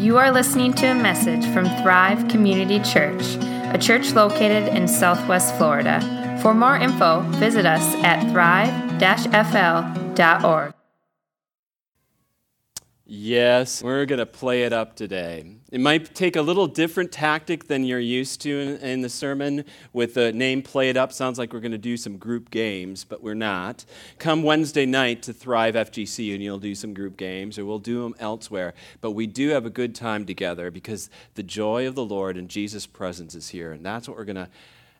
You are listening to a message from Thrive Community Church, a church located in Southwest Florida. For more info, visit us at thrive-fl.org. Yes, we're going to play it up today. It might take a little different tactic than you're used to in, in, the sermon with the name Play It Up. Sounds like we're going to do some group games, but we're not. Come Wednesday night to Thrive FGC and you'll do some group games or we'll do them elsewhere. But we do have a good time together because the joy of the Lord and Jesus' presence is here. And that's what we're going to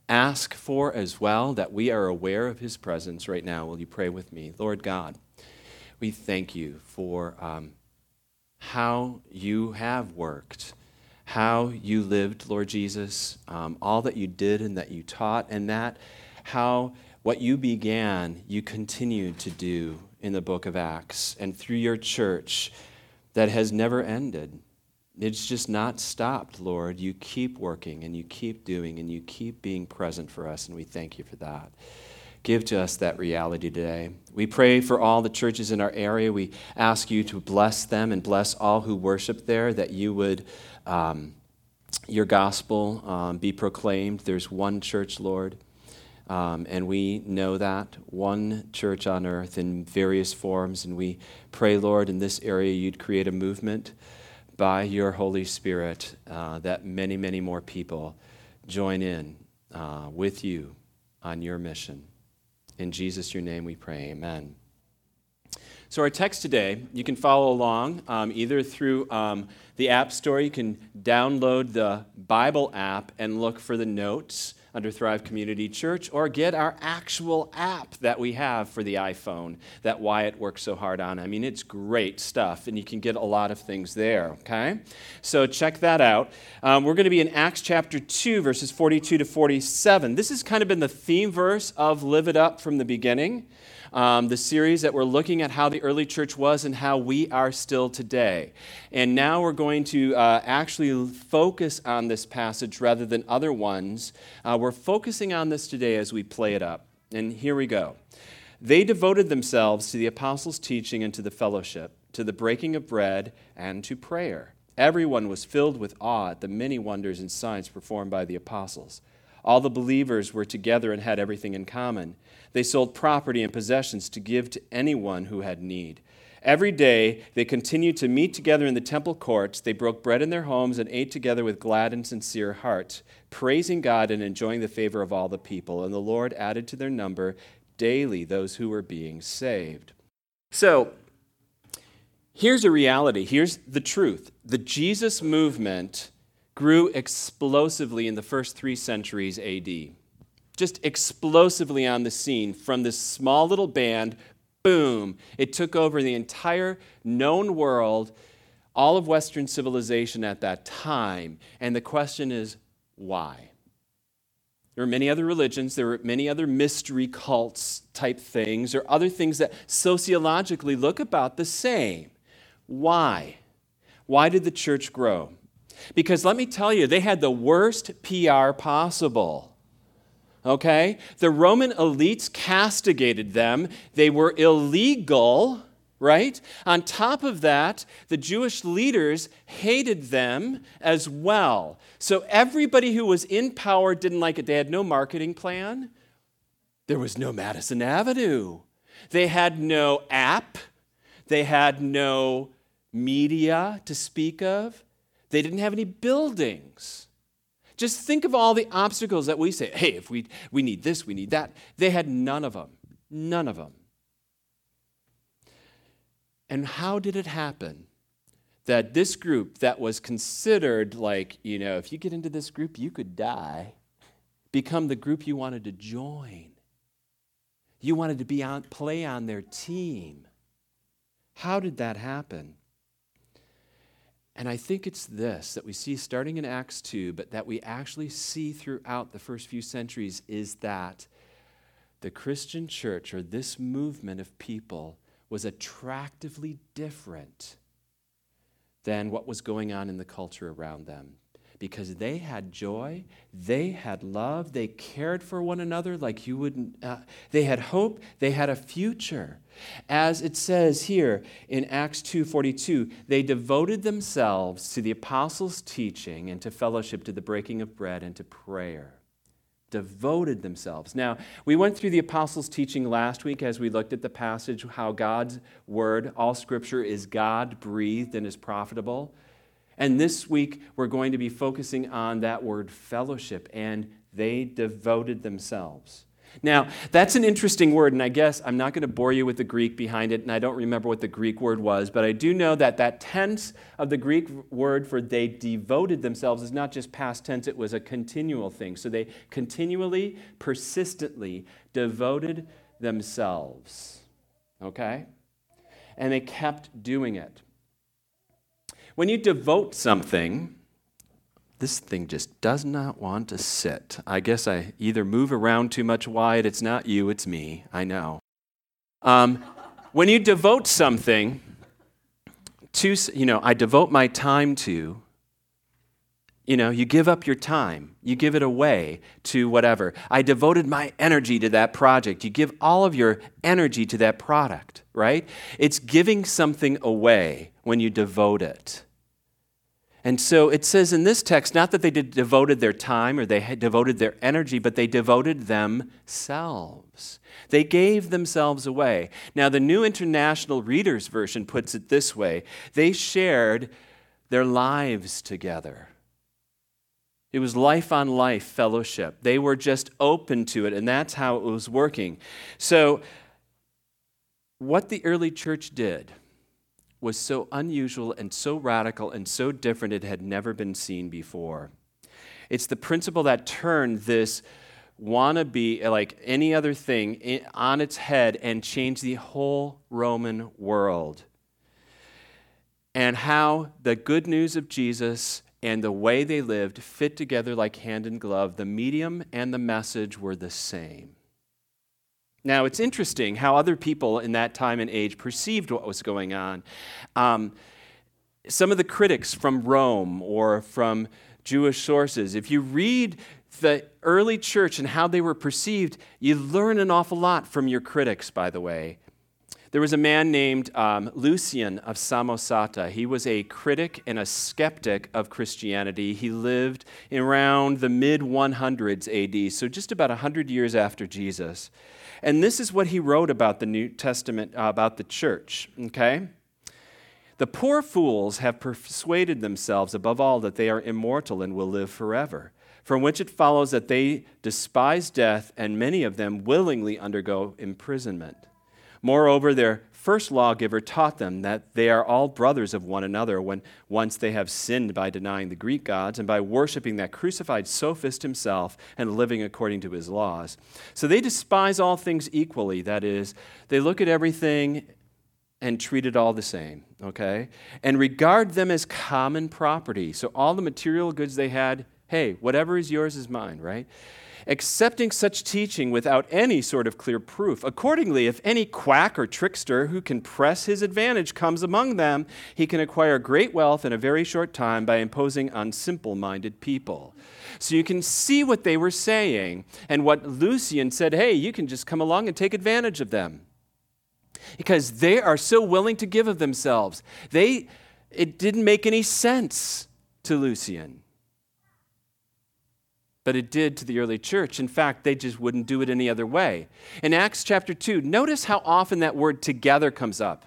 ask for as well, that we are aware of his presence right now. Will you pray with me? Lord God, we thank you for. Um, how you have worked, how you lived, Lord Jesus, um, all that you did and that you taught, and that how what you began, you continued to do in the book of Acts and through your church that has never ended. It's just not stopped, Lord. You keep working and you keep doing and you keep being present for us, and we thank you for that. Give to us that reality today. We pray for all the churches in our area. We ask you to bless them and bless all who worship there, that you would, um, your gospel um, be proclaimed. There's one church, Lord. Um, and we know that one church on earth in various forms. And we pray, Lord, in this area you'd create a movement by your Holy Spirit uh, that many, many more people join in uh, with you on your mission. In Jesus, your name we pray. Amen. So, our text today, you can follow along um, either through um, the App Store. You can download the Bible app and look for the notes under Thrive Community Church, or get our actual app that we have for the iPhone that Wyatt works so hard on. I mean, it's great stuff, and you can get a lot of things there, okay? So check that out. Um, we're going to be in Acts chapter 2, verses 42 to 47. This has kind of been the theme verse of Live It Up from the beginning um, the series that we're looking at how the early church was and how we are still today. And now we're going to uh, actually focus on this passage rather than other ones. Uh, we're focusing on this today as we play it up. And here we go. They devoted themselves to the apostles' teaching and to the fellowship, to the breaking of bread, and to prayer. Everyone was filled with awe at the many wonders and signs performed by the apostles. All the believers were together and had everything in common. They sold property and possessions to give to anyone who had need. Every day they continued to meet together in the temple courts. They broke bread in their homes and ate together with glad and sincere hearts, praising God and enjoying the favor of all the people. And the Lord added to their number daily those who were being saved. So, here's a reality. Here's the truth. The Jesus movement grew explosively in the first three centuries AD just explosively on the scene from this small little band. Boom, it took over the entire known world, all of Western civilization at that time. And the question is, why? There were many other religions, there were many other mystery cults type things, or other things that sociologically look about the same. Why? Why did the church grow? Because let me tell you, they had the worst PR possible okay? The Roman elites castigated them, they were illegal. Right? On top of that, the Jewish leaders hated them as well. So everybody who was in power didn't like it. They had no marketing plan. There was no Madison Avenue. They had no app. They had no media to speak of. They didn't have any buildings. Just think of all the obstacles that we say, hey, if we, we need this, we need that. They had none of them. None of them. And how did it happen that this group that was considered like, you know, if you get into this group, you could die, become the group you wanted to join? You wanted to be on, play on their team. How did that happen? And I think it's this that we see starting in Acts 2, but that we actually see throughout the first few centuries is that the Christian church or this movement of people was attractively different than what was going on in the culture around them. Because they had joy, they had love, they cared for one another like you wouldn't. Uh, they had hope, they had a future. As it says here in Acts 2:42, they devoted themselves to the apostles' teaching and to fellowship, to the breaking of bread and to prayer. Devoted themselves. Now, we went through the apostles' teaching last week as we looked at the passage how God's word, all scripture is God breathed and is profitable. And this week, we're going to be focusing on that word fellowship, and they devoted themselves. Now, that's an interesting word, and I guess I'm not going to bore you with the Greek behind it, and I don't remember what the Greek word was, but I do know that that tense of the Greek word for they devoted themselves is not just past tense, it was a continual thing. So they continually, persistently devoted themselves. Okay? And they kept doing it. When you devote something, this thing just does not want to sit. I guess I either move around too much Wyatt. It's not you, it's me. I know. Um, when you devote something to, you know, I devote my time to, you know, you give up your time, you give it away to whatever. I devoted my energy to that project. You give all of your energy to that product, right? It's giving something away when you devote it. And so it says in this text not that they devoted their time or they had devoted their energy, but they devoted themselves. They gave themselves away. Now, the New International Reader's Version puts it this way they shared their lives together. It was life on life fellowship. They were just open to it, and that's how it was working. So, what the early church did was so unusual and so radical and so different it had never been seen before. It's the principle that turned this wannabe, like any other thing, on its head and changed the whole Roman world. And how the good news of Jesus and the way they lived fit together like hand and glove. The medium and the message were the same. Now, it's interesting how other people in that time and age perceived what was going on. Um, some of the critics from Rome or from Jewish sources, if you read the early church and how they were perceived, you learn an awful lot from your critics, by the way. There was a man named um, Lucian of Samosata. He was a critic and a skeptic of Christianity. He lived around the mid 100s AD, so just about 100 years after Jesus. And this is what he wrote about the New Testament, uh, about the church, okay? The poor fools have persuaded themselves, above all, that they are immortal and will live forever, from which it follows that they despise death, and many of them willingly undergo imprisonment. Moreover, their first lawgiver taught them that they are all brothers of one another when once they have sinned by denying the Greek gods and by worshiping that crucified sophist himself and living according to his laws. So they despise all things equally. That is, they look at everything and treat it all the same, okay? And regard them as common property. So all the material goods they had, hey, whatever is yours is mine, right? Accepting such teaching without any sort of clear proof. Accordingly, if any quack or trickster who can press his advantage comes among them, he can acquire great wealth in a very short time by imposing on simple minded people. So you can see what they were saying and what Lucian said hey, you can just come along and take advantage of them. Because they are so willing to give of themselves. They, it didn't make any sense to Lucian but it did to the early church. In fact, they just wouldn't do it any other way. In Acts chapter 2, notice how often that word together comes up.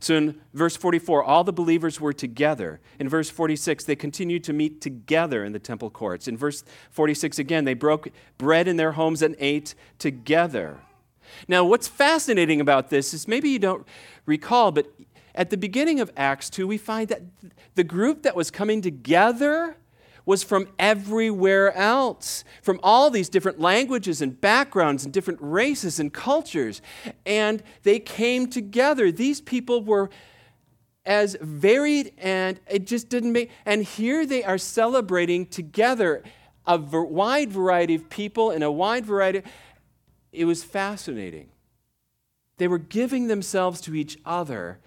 So in verse 44, all the believers were together. In verse 46, they continued to meet together in the temple courts. In verse 46, again, they broke bread in their homes and ate together. Now, what's fascinating about this is maybe you don't recall, but at the beginning of Acts 2, we find that the group that was coming together was from everywhere else, from all these different languages and backgrounds and different races and cultures. And they came together. These people were as varied and it just didn't make and here they are celebrating together a wide variety of people in a wide variety it was fascinating they were giving themselves to each other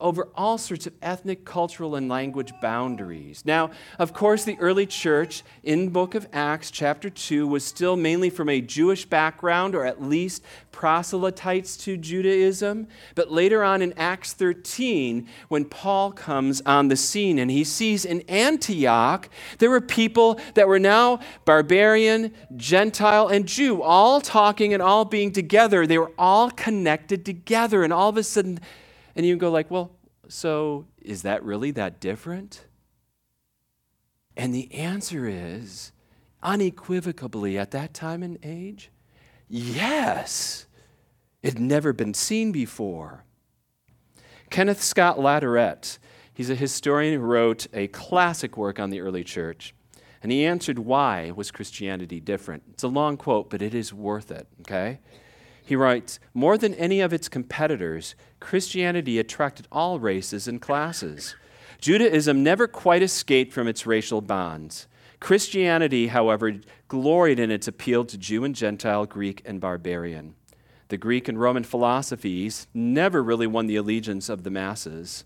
over all sorts of ethnic, cultural, and language boundaries. Now, of course, the early church in book of Acts chapter 2 was still mainly from a Jewish background or at least proselytes to Judaism, but later on in Acts 13 when Paul comes on the scene and he sees in Antioch there were people that were now barbarian, Gentile, and Jew all talking and all being together. They were all connected together and all of a sudden and you go like, well, so is that really that different? And the answer is unequivocally at that time and age, yes. It had never been seen before. Kenneth Scott Latourette, he's a historian who wrote a classic work on the early church. And he answered why was Christianity different. It's a long quote, but it is worth it, okay? He writes More than any of its competitors, Christianity attracted all races and classes. Judaism never quite escaped from its racial bonds. Christianity, however, gloried in its appeal to Jew and Gentile, Greek and barbarian. The Greek and Roman philosophies never really won the allegiance of the masses.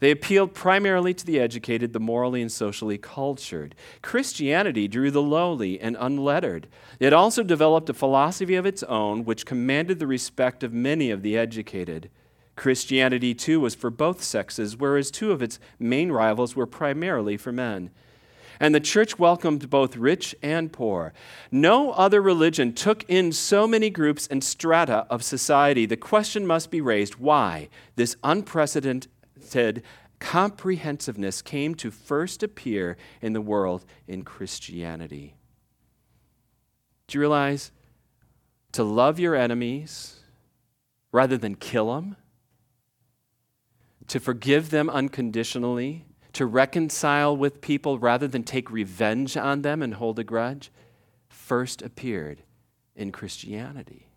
They appealed primarily to the educated, the morally and socially cultured. Christianity drew the lowly and unlettered. It also developed a philosophy of its own which commanded the respect of many of the educated. Christianity, too, was for both sexes, whereas two of its main rivals were primarily for men. And the church welcomed both rich and poor. No other religion took in so many groups and strata of society. The question must be raised why this unprecedented comprehensiveness came to first appear in the world in Christianity. Do you realize to love your enemies rather than kill them, to forgive them unconditionally, to reconcile with people rather than take revenge on them and hold a grudge, first appeared in Christianity.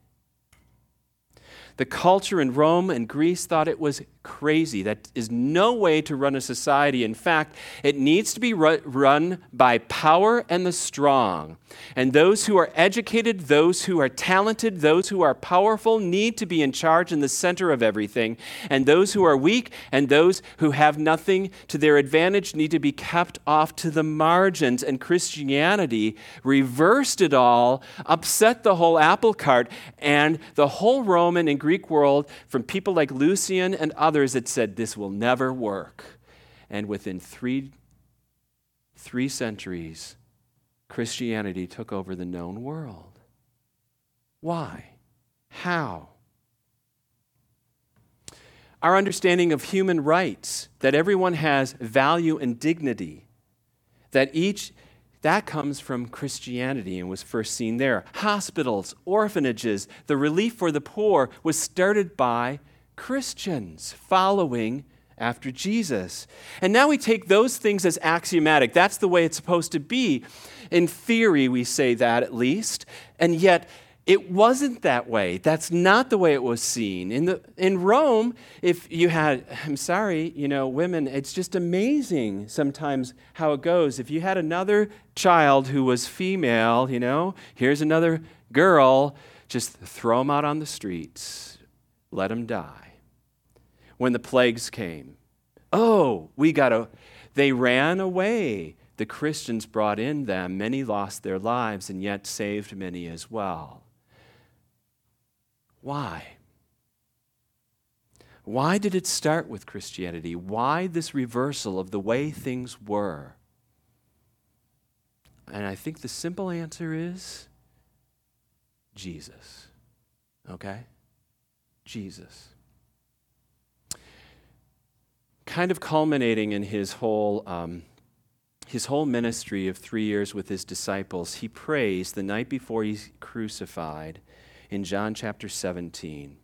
The culture in Rome and Greece thought it was crazy. That is no way to run a society. In fact, it needs to be run by power and the strong. And those who are educated, those who are talented, those who are powerful need to be in charge in the center of everything. And those who are weak and those who have nothing to their advantage need to be kept off to the margins. And Christianity reversed it all, upset the whole apple cart, and the whole Roman and Greek world, from people like Lucian and others that said this will never work. And within three, three centuries, Christianity took over the known world. Why? How? Our understanding of human rights, that everyone has value and dignity, that each that comes from Christianity and was first seen there. Hospitals, orphanages, the relief for the poor was started by Christians following after Jesus. And now we take those things as axiomatic. That's the way it's supposed to be. In theory, we say that at least. And yet, it wasn't that way. That's not the way it was seen. In, the, in Rome, if you had, I'm sorry, you know, women, it's just amazing sometimes how it goes. If you had another child who was female, you know, here's another girl, just throw them out on the streets, let them die. When the plagues came, oh, we got to, they ran away. The Christians brought in them. Many lost their lives and yet saved many as well. Why? Why did it start with Christianity? Why this reversal of the way things were? And I think the simple answer is Jesus. Okay? Jesus. Kind of culminating in his whole, um, his whole ministry of three years with his disciples, he prays the night before he's crucified in John chapter 17.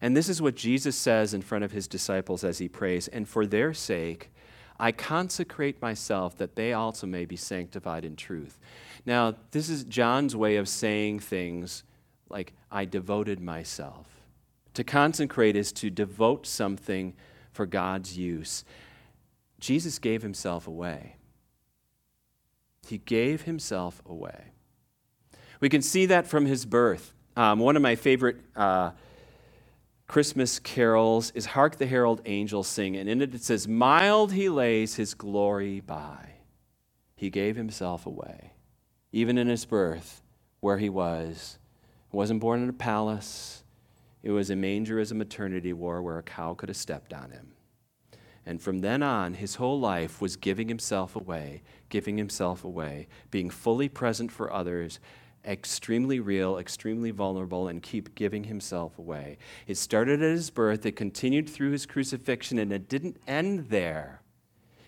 And this is what Jesus says in front of his disciples as he prays, and for their sake, I consecrate myself that they also may be sanctified in truth. Now, this is John's way of saying things like, I devoted myself. To consecrate is to devote something for God's use. Jesus gave himself away. He gave himself away. We can see that from his birth. Um, one of my favorite uh, Christmas carols is Hark the Herald Angels Sing, and in it it says, Mild he lays his glory by. He gave himself away. Even in his birth, where he was, he wasn't born in a palace. It was a manger as a maternity ward where a cow could have stepped on him. And from then on, his whole life was giving himself away, giving himself away, being fully present for others, extremely real, extremely vulnerable, and keep giving himself away. It started at his birth, it continued through his crucifixion, and it didn't end there.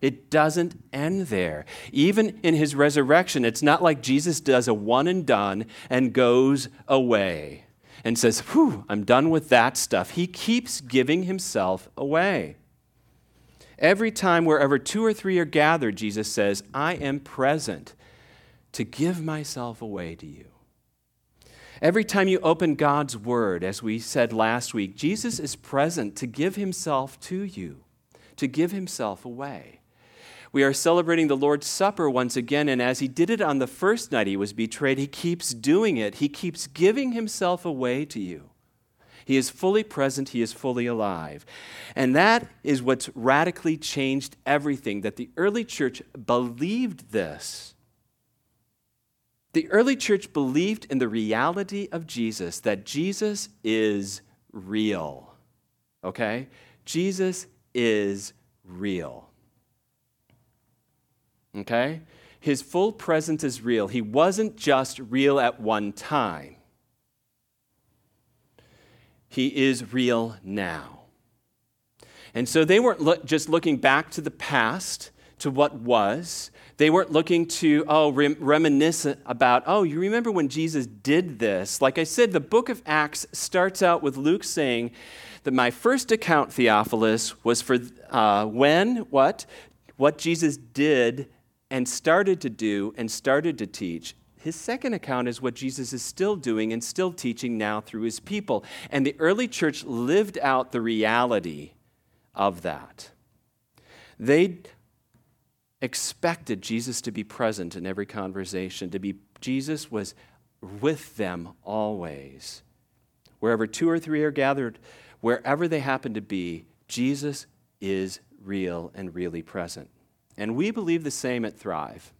It doesn't end there. Even in his resurrection, it's not like Jesus does a one and done and goes away and says, Whew, I'm done with that stuff. He keeps giving himself away. Every time, wherever two or three are gathered, Jesus says, I am present to give myself away to you. Every time you open God's word, as we said last week, Jesus is present to give himself to you, to give himself away. We are celebrating the Lord's Supper once again, and as he did it on the first night he was betrayed, he keeps doing it. He keeps giving himself away to you. He is fully present, he is fully alive. And that is what's radically changed everything, that the early church believed this. The early church believed in the reality of Jesus, that Jesus is real. Okay? Jesus is real. Okay? His full presence is real. He wasn't just real at one time, He is real now. And so they weren't lo- just looking back to the past, to what was. They weren't looking to, oh, rem- reminisce about, oh, you remember when Jesus did this? Like I said, the book of Acts starts out with Luke saying that my first account, Theophilus, was for uh, when, what? What Jesus did and started to do and started to teach. His second account is what Jesus is still doing and still teaching now through his people. And the early church lived out the reality of that. They expected Jesus to be present in every conversation, to be Jesus was with them always. Wherever two or three are gathered, wherever they happen to be, Jesus is real and really present. And we believe the same at Thrive.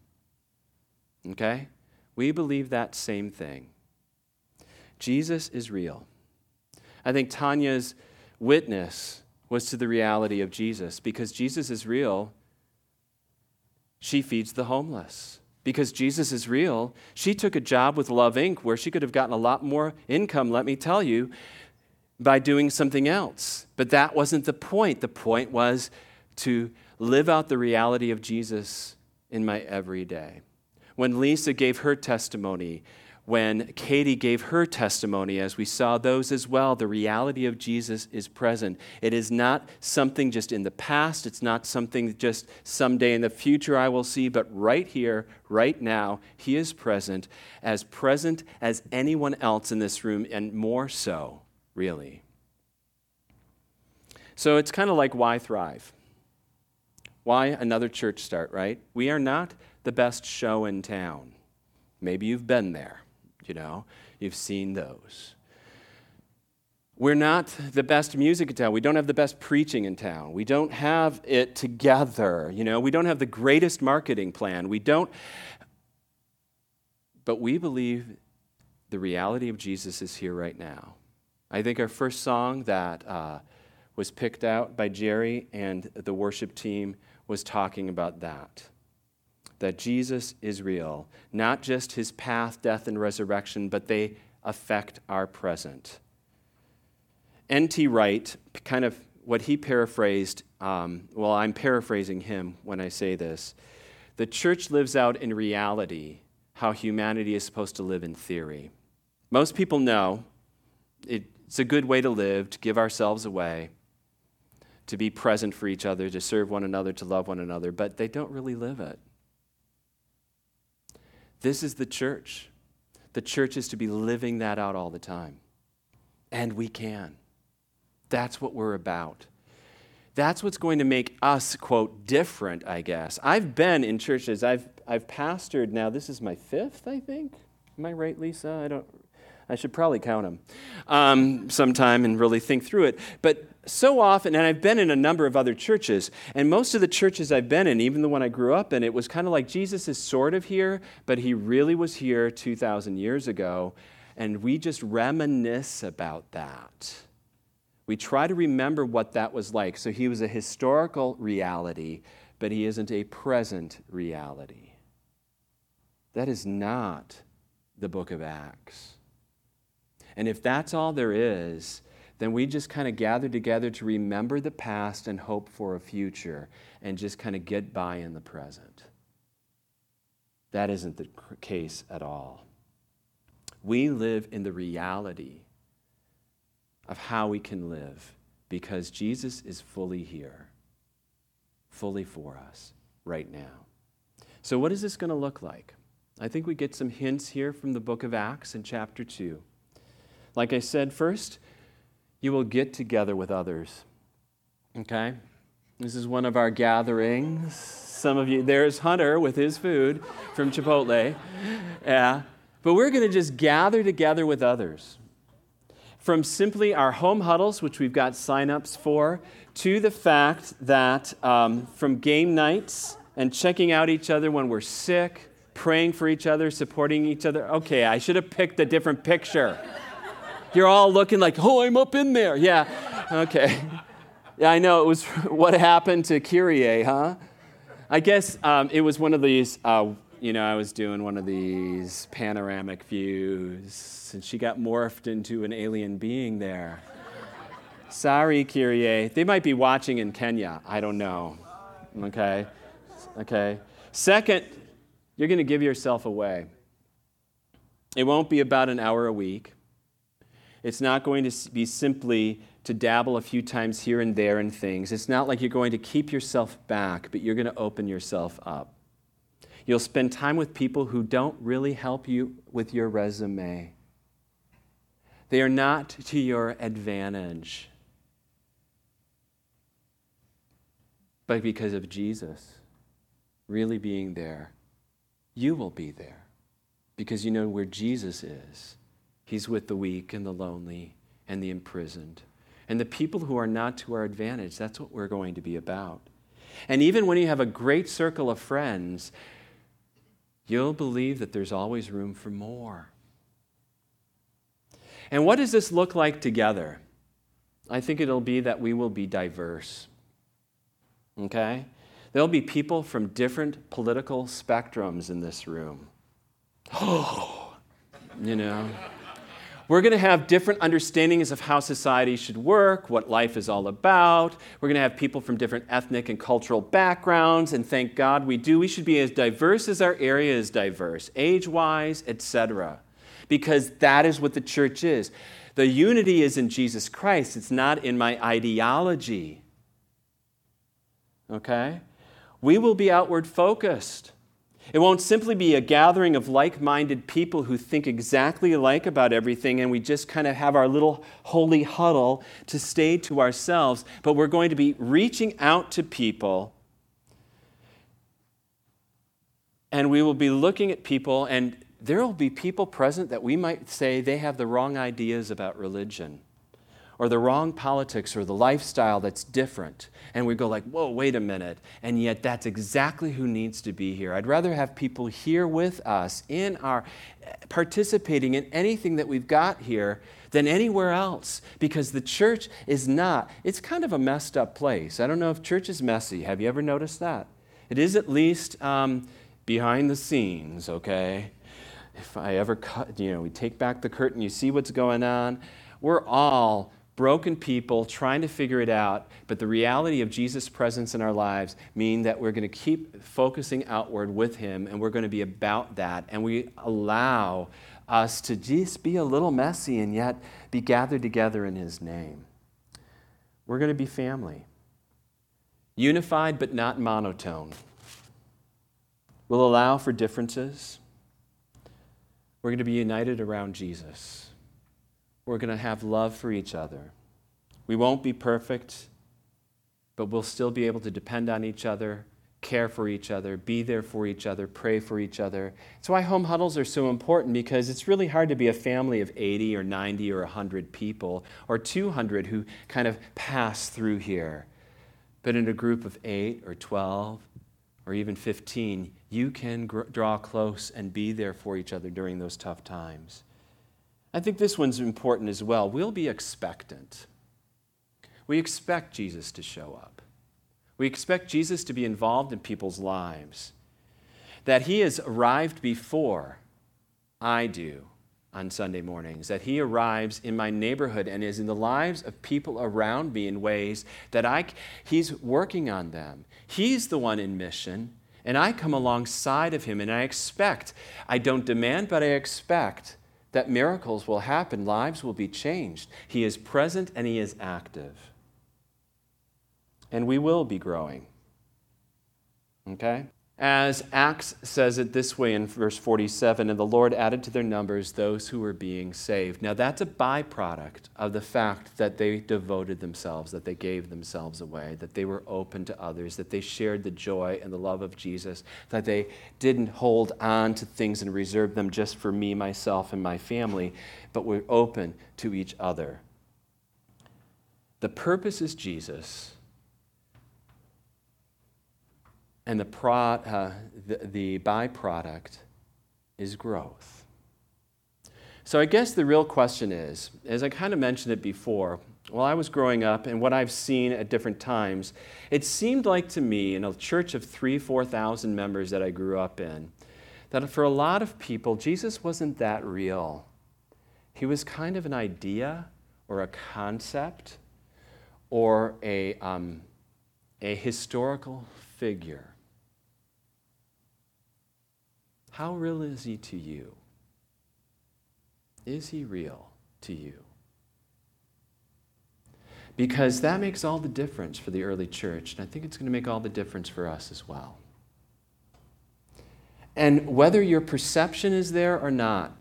Okay? We believe that same thing. Jesus is real. I think Tanya's witness was to the reality of Jesus because Jesus is real she feeds the homeless. Because Jesus is real, she took a job with Love Inc. where she could have gotten a lot more income, let me tell you, by doing something else. But that wasn't the point. The point was to live out the reality of Jesus in my everyday. When Lisa gave her testimony, when Katie gave her testimony, as we saw those as well, the reality of Jesus is present. It is not something just in the past, it's not something just someday in the future I will see, but right here, right now, He is present, as present as anyone else in this room, and more so, really. So it's kind of like why thrive? Why another church start, right? We are not the best show in town. Maybe you've been there you know, you've seen those. We're not the best music in town. We don't have the best preaching in town. We don't have it together. You know, we don't have the greatest marketing plan. We don't. But we believe the reality of Jesus is here right now. I think our first song that uh, was picked out by Jerry and the worship team was talking about that that Jesus is real, not just his path, death, and resurrection, but they affect our present. N.T. Wright, kind of what he paraphrased, um, well, I'm paraphrasing him when I say this. The church lives out in reality how humanity is supposed to live in theory. Most people know it's a good way to live, to give ourselves away, to be present for each other, to serve one another, to love one another, but they don't really live it. This is the church. The church is to be living that out all the time. And we can. That's what we're about. That's what's going to make us, quote, different, I guess. I've been in churches, I've, I've pastored now, this is my fifth, I think. Am I right, Lisa? I don't. I should probably count them um, sometime and really think through it. But so often, and I've been in a number of other churches, and most of the churches I've been in, even the one I grew up in, it was kind of like Jesus is sort of here, but he really was here 2,000 years ago, and we just reminisce about that. We try to remember what that was like. So he was a historical reality, but he isn't a present reality. That is not the book of Acts. And if that's all there is, then we just kind of gather together to remember the past and hope for a future and just kind of get by in the present. That isn't the case at all. We live in the reality of how we can live because Jesus is fully here, fully for us right now. So, what is this going to look like? I think we get some hints here from the book of Acts in chapter 2. Like I said, first, you will get together with others. Okay? This is one of our gatherings. Some of you, there's Hunter with his food from Chipotle. Yeah. But we're going to just gather together with others. From simply our home huddles, which we've got sign-ups for, to the fact that um, from game nights and checking out each other when we're sick, praying for each other, supporting each other. Okay, I should have picked a different picture. You're all looking like, oh, I'm up in there. Yeah, okay. Yeah, I know it was what happened to Kyrie, huh? I guess um, it was one of these, uh, you know, I was doing one of these panoramic views, and she got morphed into an alien being there. Sorry, Kyrie. They might be watching in Kenya. I don't know. Okay? Okay. Second, you're going to give yourself away. It won't be about an hour a week. It's not going to be simply to dabble a few times here and there in things. It's not like you're going to keep yourself back, but you're going to open yourself up. You'll spend time with people who don't really help you with your resume. They are not to your advantage. But because of Jesus really being there, you will be there because you know where Jesus is. He's with the weak and the lonely and the imprisoned. And the people who are not to our advantage, that's what we're going to be about. And even when you have a great circle of friends, you'll believe that there's always room for more. And what does this look like together? I think it'll be that we will be diverse. Okay? There'll be people from different political spectrums in this room. Oh, you know. We're going to have different understandings of how society should work, what life is all about. We're going to have people from different ethnic and cultural backgrounds, and thank God we do. We should be as diverse as our area is diverse, age wise, etc. Because that is what the church is. The unity is in Jesus Christ, it's not in my ideology. Okay? We will be outward focused. It won't simply be a gathering of like minded people who think exactly alike about everything and we just kind of have our little holy huddle to stay to ourselves, but we're going to be reaching out to people and we will be looking at people, and there will be people present that we might say they have the wrong ideas about religion or the wrong politics or the lifestyle that's different and we go like whoa wait a minute. And yet that's exactly who needs to be here. I'd rather have people here with us in our participating in anything that we've got here than anywhere else because the church is not it's kind of a messed up place. I don't know if church is messy. Have you ever noticed that? It is at least um, behind the scenes okay? If i ever cut you know we take back the curtain you see what's going on. We're all broken people trying to figure it out, but the reality of Jesus' presence in our lives mean that we're going to keep focusing outward with him and we're going to be about that and we allow us to just be a little messy and yet be gathered together in his name. We're going to be family. Unified but not monotone. We'll allow for differences. We're going to be united around Jesus we're going to have love for each other. We won't be perfect, but we'll still be able to depend on each other, care for each other, be there for each other, pray for each other. That's why home huddles are so important because it's really hard to be a family of 80 or 90 or 100 people or 200 who kind of pass through here. But in a group of 8 or 12 or even 15, you can gr- draw close and be there for each other during those tough times. I think this one's important as well. We'll be expectant. We expect Jesus to show up. We expect Jesus to be involved in people's lives. That he has arrived before I do on Sunday mornings, that he arrives in my neighborhood and is in the lives of people around me in ways that I, he's working on them. He's the one in mission, and I come alongside of him, and I expect, I don't demand, but I expect that miracles will happen, lives will be changed. He is present and he is active and we will be growing. Okay? As Acts says it this way in verse 47 and the Lord added to their numbers those who were being saved. Now, that's a byproduct of the fact that they devoted themselves, that they gave themselves away, that they were open to others, that they shared the joy and the love of Jesus, that they didn't hold on to things and reserve them just for me, myself, and my family, but were open to each other. The purpose is Jesus And the, pro, uh, the, the byproduct is growth. So I guess the real question is, as I kind of mentioned it before, while I was growing up and what I've seen at different times, it seemed like to me in a church of three, 4,000 members that I grew up in, that for a lot of people, Jesus wasn't that real. He was kind of an idea or a concept or a, um, a historical figure. How real is he to you? Is he real to you? Because that makes all the difference for the early church, and I think it's going to make all the difference for us as well. And whether your perception is there or not,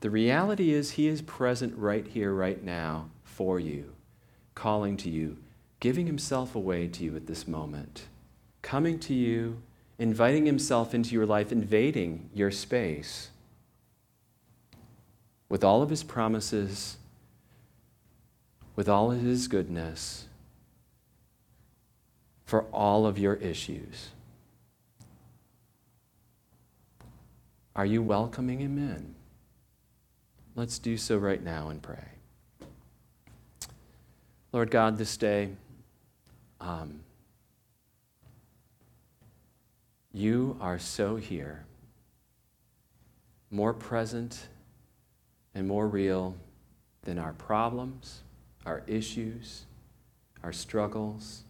the reality is he is present right here, right now, for you, calling to you, giving himself away to you at this moment, coming to you inviting himself into your life, invading your space with all of his promises, with all of his goodness, for all of your issues. Are you welcoming him in? Let's do so right now and pray. Lord God, this day, um, You are so here, more present and more real than our problems, our issues, our struggles,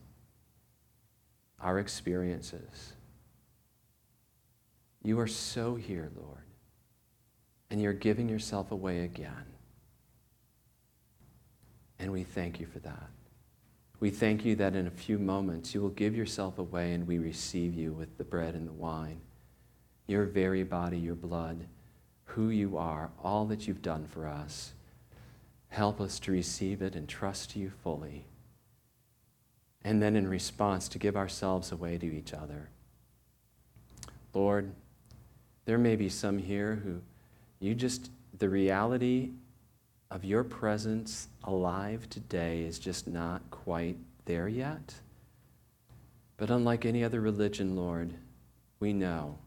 our experiences. You are so here, Lord, and you're giving yourself away again. And we thank you for that. We thank you that in a few moments you will give yourself away and we receive you with the bread and the wine, your very body, your blood, who you are, all that you've done for us. Help us to receive it and trust you fully. And then in response, to give ourselves away to each other. Lord, there may be some here who you just, the reality of your presence alive today is just not quite there yet. But unlike any other religion, Lord, we know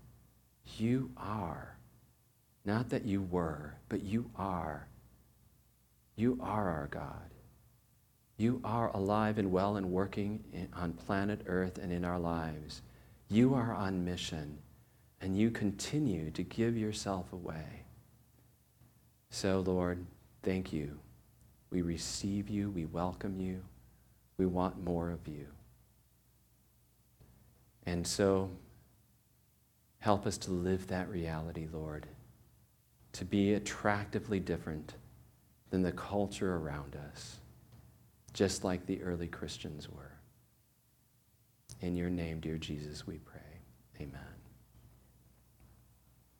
you are. Not that you were, but you are. You are our God. You are alive and well and working in, on planet Earth and in our lives. You are on mission, and you continue to give yourself away. So, Lord, Thank you. We receive you. We welcome you. We want more of you. And so, help us to live that reality, Lord, to be attractively different than the culture around us, just like the early Christians were. In your name, dear Jesus, we pray. Amen.